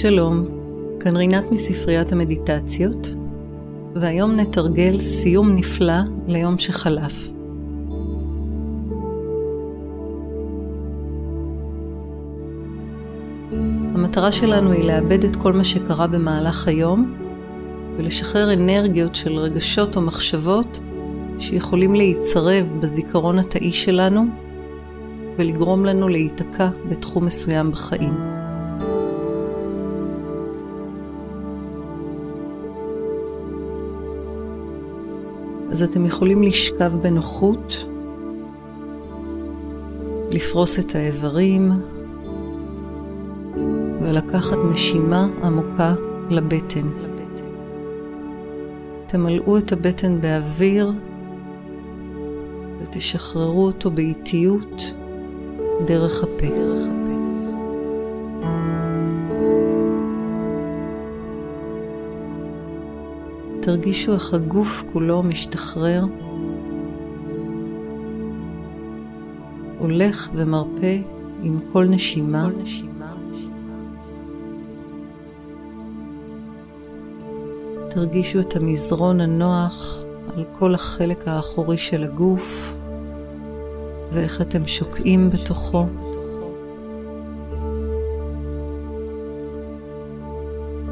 שלום, כאן רינת מספריית המדיטציות, והיום נתרגל סיום נפלא ליום שחלף. המטרה שלנו היא לאבד את כל מה שקרה במהלך היום ולשחרר אנרגיות של רגשות או מחשבות שיכולים להיצרב בזיכרון התאי שלנו ולגרום לנו להיתקע בתחום מסוים בחיים. אז אתם יכולים לשכב בנוחות, לפרוס את האיברים ולקחת נשימה עמוקה לבטן. תמלאו את הבטן באוויר ותשחררו אותו באיטיות דרך הפה. דרך הפה. תרגישו איך הגוף כולו משתחרר, הולך ומרפה עם כל נשימה. כל נשימה. תרגישו את המזרון הנוח על כל החלק האחורי של הגוף. ואיך אתם שוקעים בתוכו.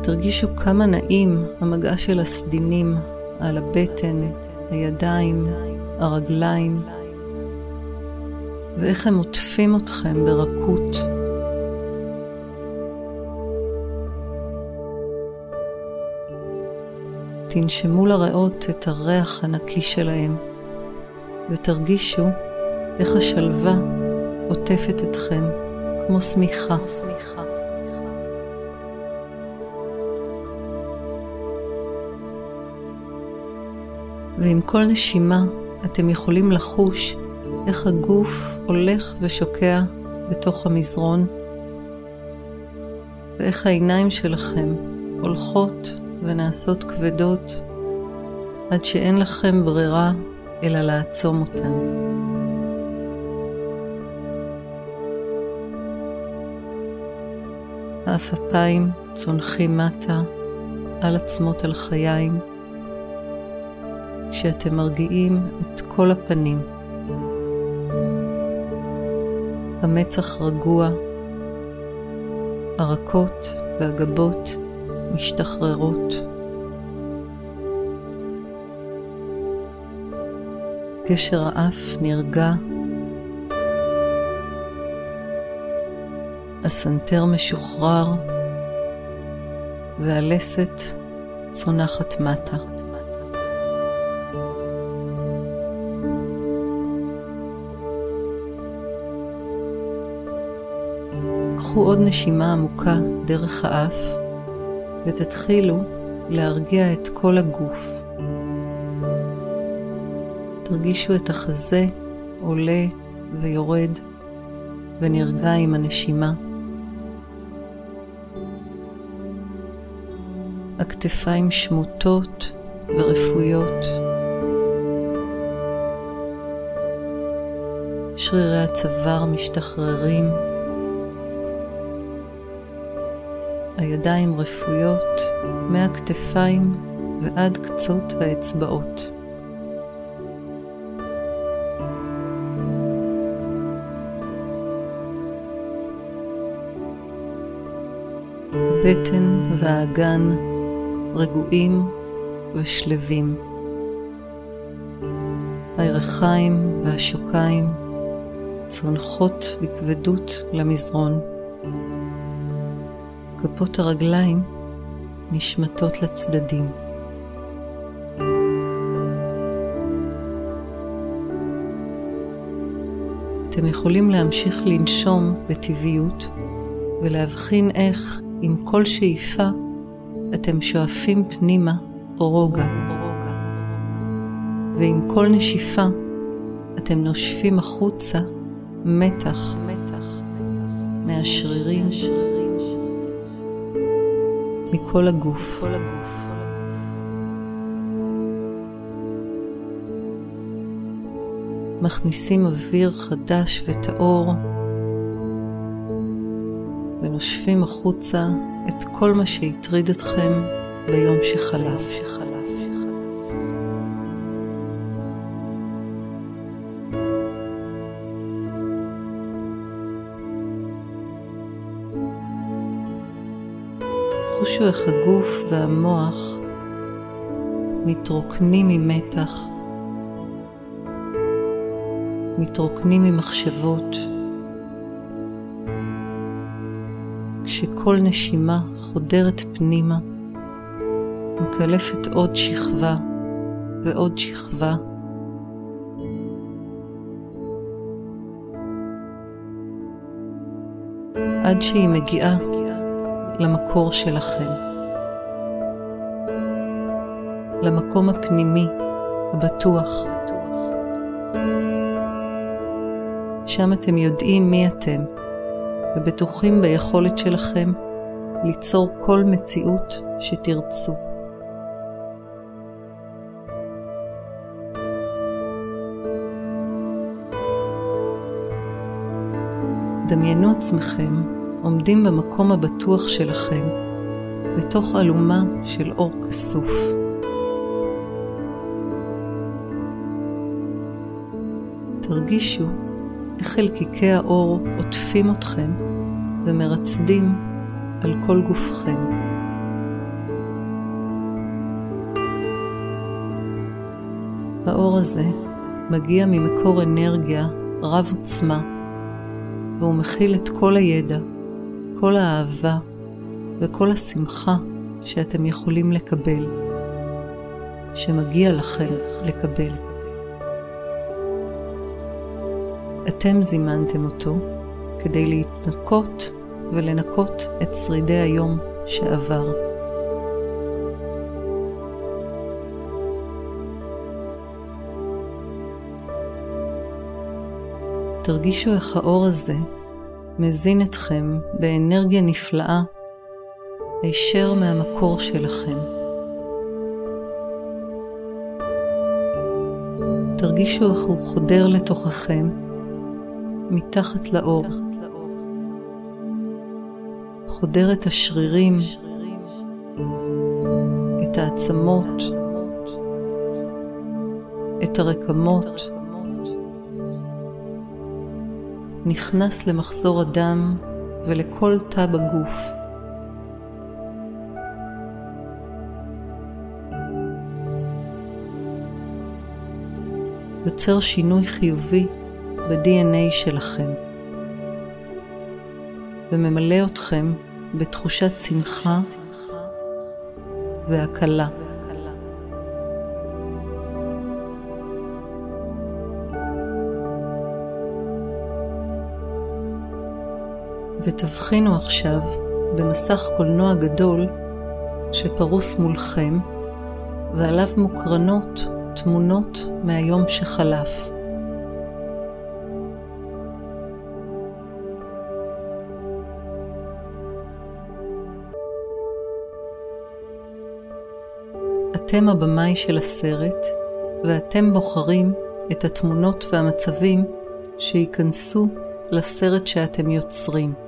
תרגישו כמה נעים המגע של הסדינים על הבטן, הידיים, הרגליים, ואיך הם עוטפים אתכם ברכות. תנשמו לריאות את הריח הנקי שלהם, ותרגישו איך השלווה עוטפת אתכם כמו שמיכה. ועם כל נשימה אתם יכולים לחוש איך הגוף הולך ושוקע בתוך המזרון, ואיך העיניים שלכם הולכות ונעשות כבדות עד שאין לכם ברירה אלא לעצום אותן. העפפיים צונחים מטה על עצמות הלחיים, כשאתם מרגיעים את כל הפנים. המצח רגוע, הרקות והגבות משתחררות. גשר האף נרגע הסנטר משוחרר והלסת צונחת מטה. קחו עוד נשימה עמוקה דרך האף ותתחילו להרגיע את כל הגוף. תרגישו את החזה עולה ויורד ונרגע עם הנשימה. הכתפיים שמוטות ורפויות. שרירי הצוואר משתחררים. הידיים רפויות מהכתפיים ועד קצות האצבעות. הבטן והאגן רגועים ושלווים. הירכיים והשוקיים צונחות בכבדות למזרון. כפות הרגליים נשמטות לצדדים. אתם יכולים להמשיך לנשום בטבעיות ולהבחין איך, עם כל שאיפה, אתם שואפים פנימה רוגע, ועם כל נשיפה אתם נושפים החוצה מתח, מתח, מהשרירים, מכל הגוף. מכניסים אוויר חדש וטהור ונושפים החוצה את כל מה שהטריד אתכם ביום. שחלף, שחלף. חושו איך הגוף והמוח מתרוקנים ממתח, מתרוקנים ממחשבות, כשכל נשימה חודרת פנימה, מקלפת עוד שכבה ועוד שכבה. עד שהיא מגיעה למקור שלכם, למקום הפנימי, הבטוח. שם אתם יודעים מי אתם, ובטוחים ביכולת שלכם ליצור כל מציאות שתרצו. דמיינו עצמכם עומדים במקום הבטוח שלכם, בתוך אלומה של אור כסוף. תרגישו איך חלקיקי האור עוטפים אתכם ומרצדים על כל גופכם. האור הזה מגיע ממקור אנרגיה רב עוצמה, והוא מכיל את כל הידע, כל האהבה וכל השמחה שאתם יכולים לקבל, שמגיע לכם לקבל. אתם זימנתם אותו כדי להתנקות ולנקות את שרידי היום שעבר. תרגישו איך האור הזה מזין אתכם באנרגיה נפלאה הישר מהמקור שלכם. תרגישו איך הוא חודר לתוככם מתחת לאור, חודר את השרירים, את העצמות, את הרקמות, נכנס למחזור הדם ולכל תא בגוף. יוצר שינוי חיובי ב-DNA שלכם, וממלא אתכם בתחושת שמחה והקלה. ותבחינו עכשיו במסך קולנוע גדול שפרוס מולכם, ועליו מוקרנות תמונות מהיום שחלף. אתם הבמאי של הסרט, ואתם בוחרים את התמונות והמצבים שייכנסו לסרט שאתם יוצרים.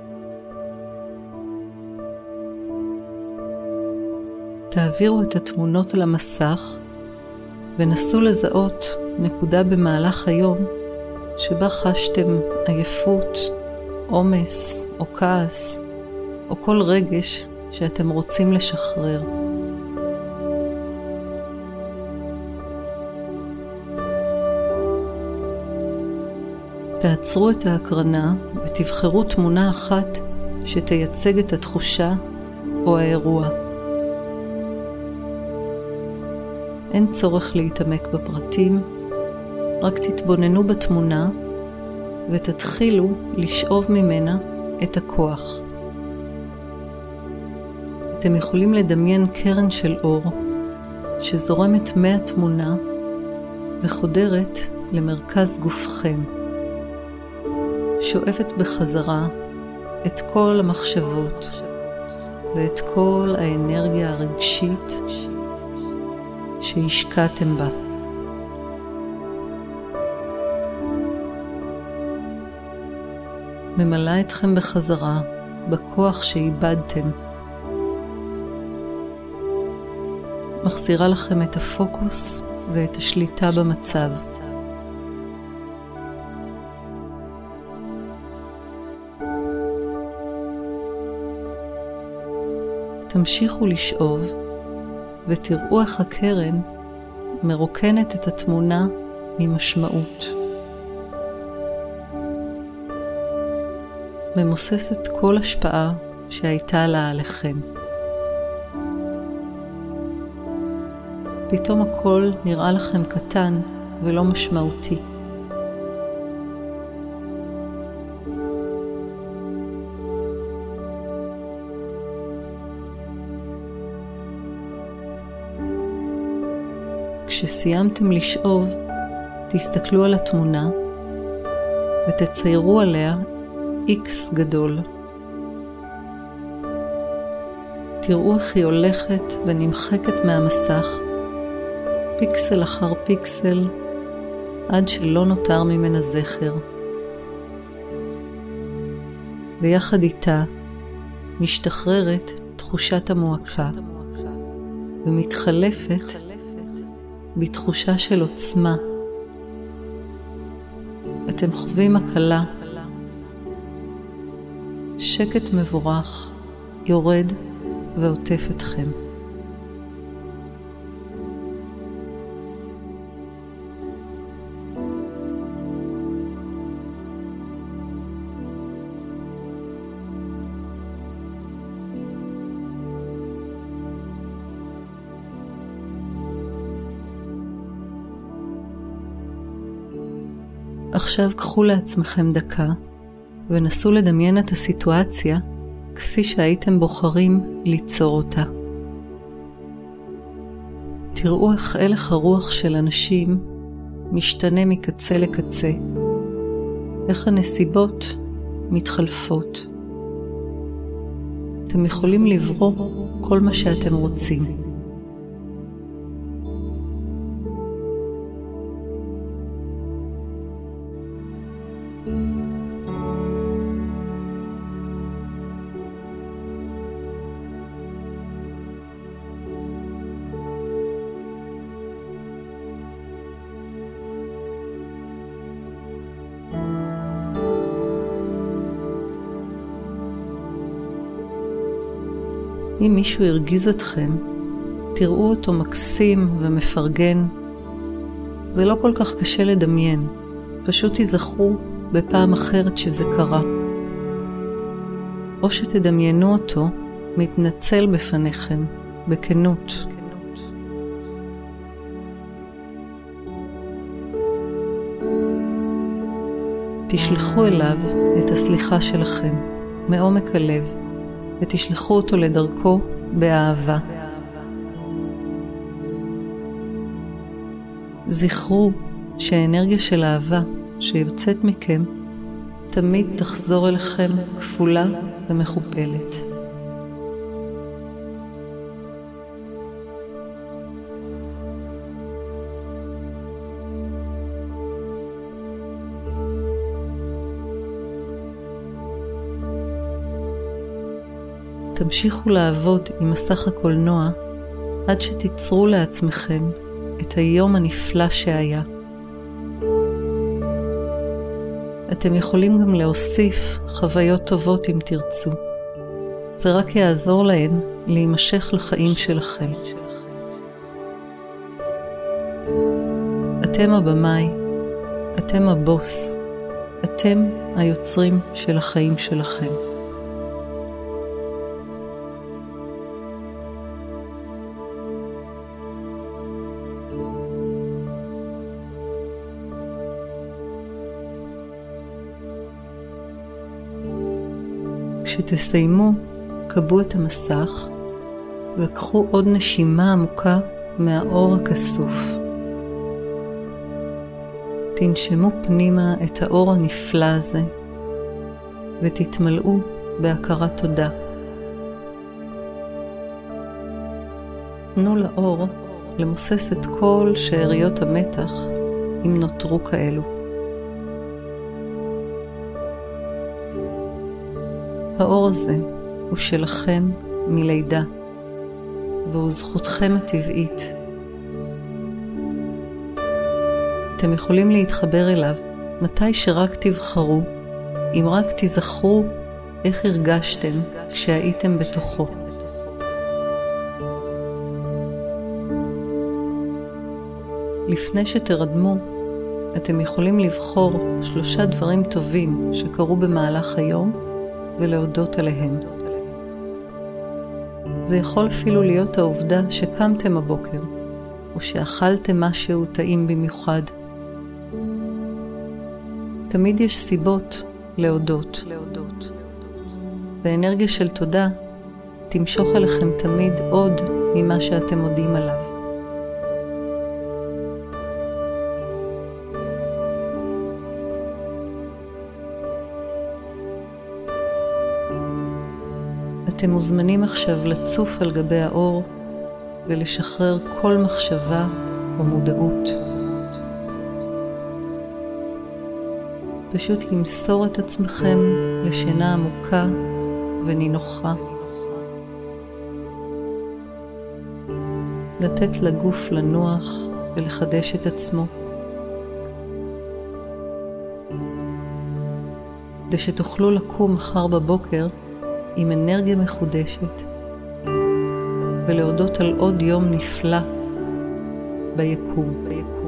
תעבירו את התמונות על המסך ונסו לזהות נקודה במהלך היום שבה חשתם עייפות, עומס או כעס, או כל רגש שאתם רוצים לשחרר. תעצרו את ההקרנה ותבחרו תמונה אחת שתייצג את התחושה או האירוע. אין צורך להתעמק בפרטים, רק תתבוננו בתמונה ותתחילו לשאוב ממנה את הכוח. אתם יכולים לדמיין קרן של אור שזורמת מהתמונה וחודרת למרכז גופכם. שואבת בחזרה את כל המחשבות ואת כל האנרגיה הרגשית שהשקעתם בה. ממלא אתכם בחזרה בכוח שאיבדתם. מחזירה לכם את הפוקוס ואת השליטה במצב. תמשיכו לשאוב ותראו איך הקרן מרוקנת את התמונה ממשמעות. ממוססת כל השפעה שהייתה לה עליכם. פתאום הכל נראה לכם קטן ולא משמעותי. כשסיימתם לשאוב, תסתכלו על התמונה ותציירו עליה X גדול. תראו איך היא הולכת ונמחקת מהמסך, פיקסל אחר פיקסל, עד שלא נותר ממנה זכר. ויחד איתה משתחררת תחושת המועקה ומתחלפת בתחושה של עוצמה. אתם חווים הקלה, שקט מבורך יורד ועוטף אתכם. עכשיו קחו לעצמכם דקה ונסו לדמיין את הסיטואציה כפי שהייתם בוחרים ליצור אותה. תראו איך הלך הרוח של אנשים משתנה מקצה לקצה, איך הנסיבות מתחלפות. אתם יכולים לברוא כל מה שאתם רוצים. אם מישהו הרגיז אתכם, תראו אותו מקסים ומפרגן. זה לא כל כך קשה לדמיין, פשוט תיזכרו בפעם אחרת שזה קרה. או שתדמיינו אותו מתנצל בפניכם, בכנות. תשלחו אליו את הסליחה שלכם, מעומק הלב. ותשלחו אותו לדרכו באהבה. זכרו שהאנרגיה של אהבה שיוצאת מכם תמיד תחזור אליכם כפולה ומכופלת. תמשיכו לעבוד עם מסך הקולנוע עד שתיצרו לעצמכם את היום הנפלא שהיה. אתם יכולים גם להוסיף חוויות טובות אם תרצו. זה רק יעזור להן להימשך לחיים שלכם. אתם הבמאי, אתם הבוס, אתם היוצרים של החיים שלכם. כשתסיימו, כבו את המסך וקחו עוד נשימה עמוקה מהאור הכסוף. תנשמו פנימה את האור הנפלא הזה ותתמלאו בהכרת תודה. תנו לאור למוסס את כל שאריות המתח, אם נותרו כאלו. האור הזה הוא שלכם מלידה. והוא זכותכם הטבעית. אתם יכולים להתחבר אליו מתי שרק תבחרו, אם רק תיזכרו איך הרגשתם כשהייתם בתוכו. לפני שתרדמו, אתם יכולים לבחור שלושה דברים טובים שקרו במהלך היום ולהודות עליהם. זה יכול אפילו להיות העובדה שקמתם הבוקר, או שאכלתם משהו טעים במיוחד. תמיד יש סיבות להודות. ואנרגיה של תודה תמשוך אליכם תמיד עוד ממה שאתם מודים עליו. אתם מוזמנים עכשיו לצוף על גבי האור ולשחרר כל מחשבה או מודעות. פשוט למסור את עצמכם לשינה עמוקה ונינוחה. לתת לגוף לנוח ולחדש את עצמו. כדי שתוכלו לקום מחר בבוקר עם אנרגיה מחודשת ולהודות על עוד יום נפלא ביקום. ביקום.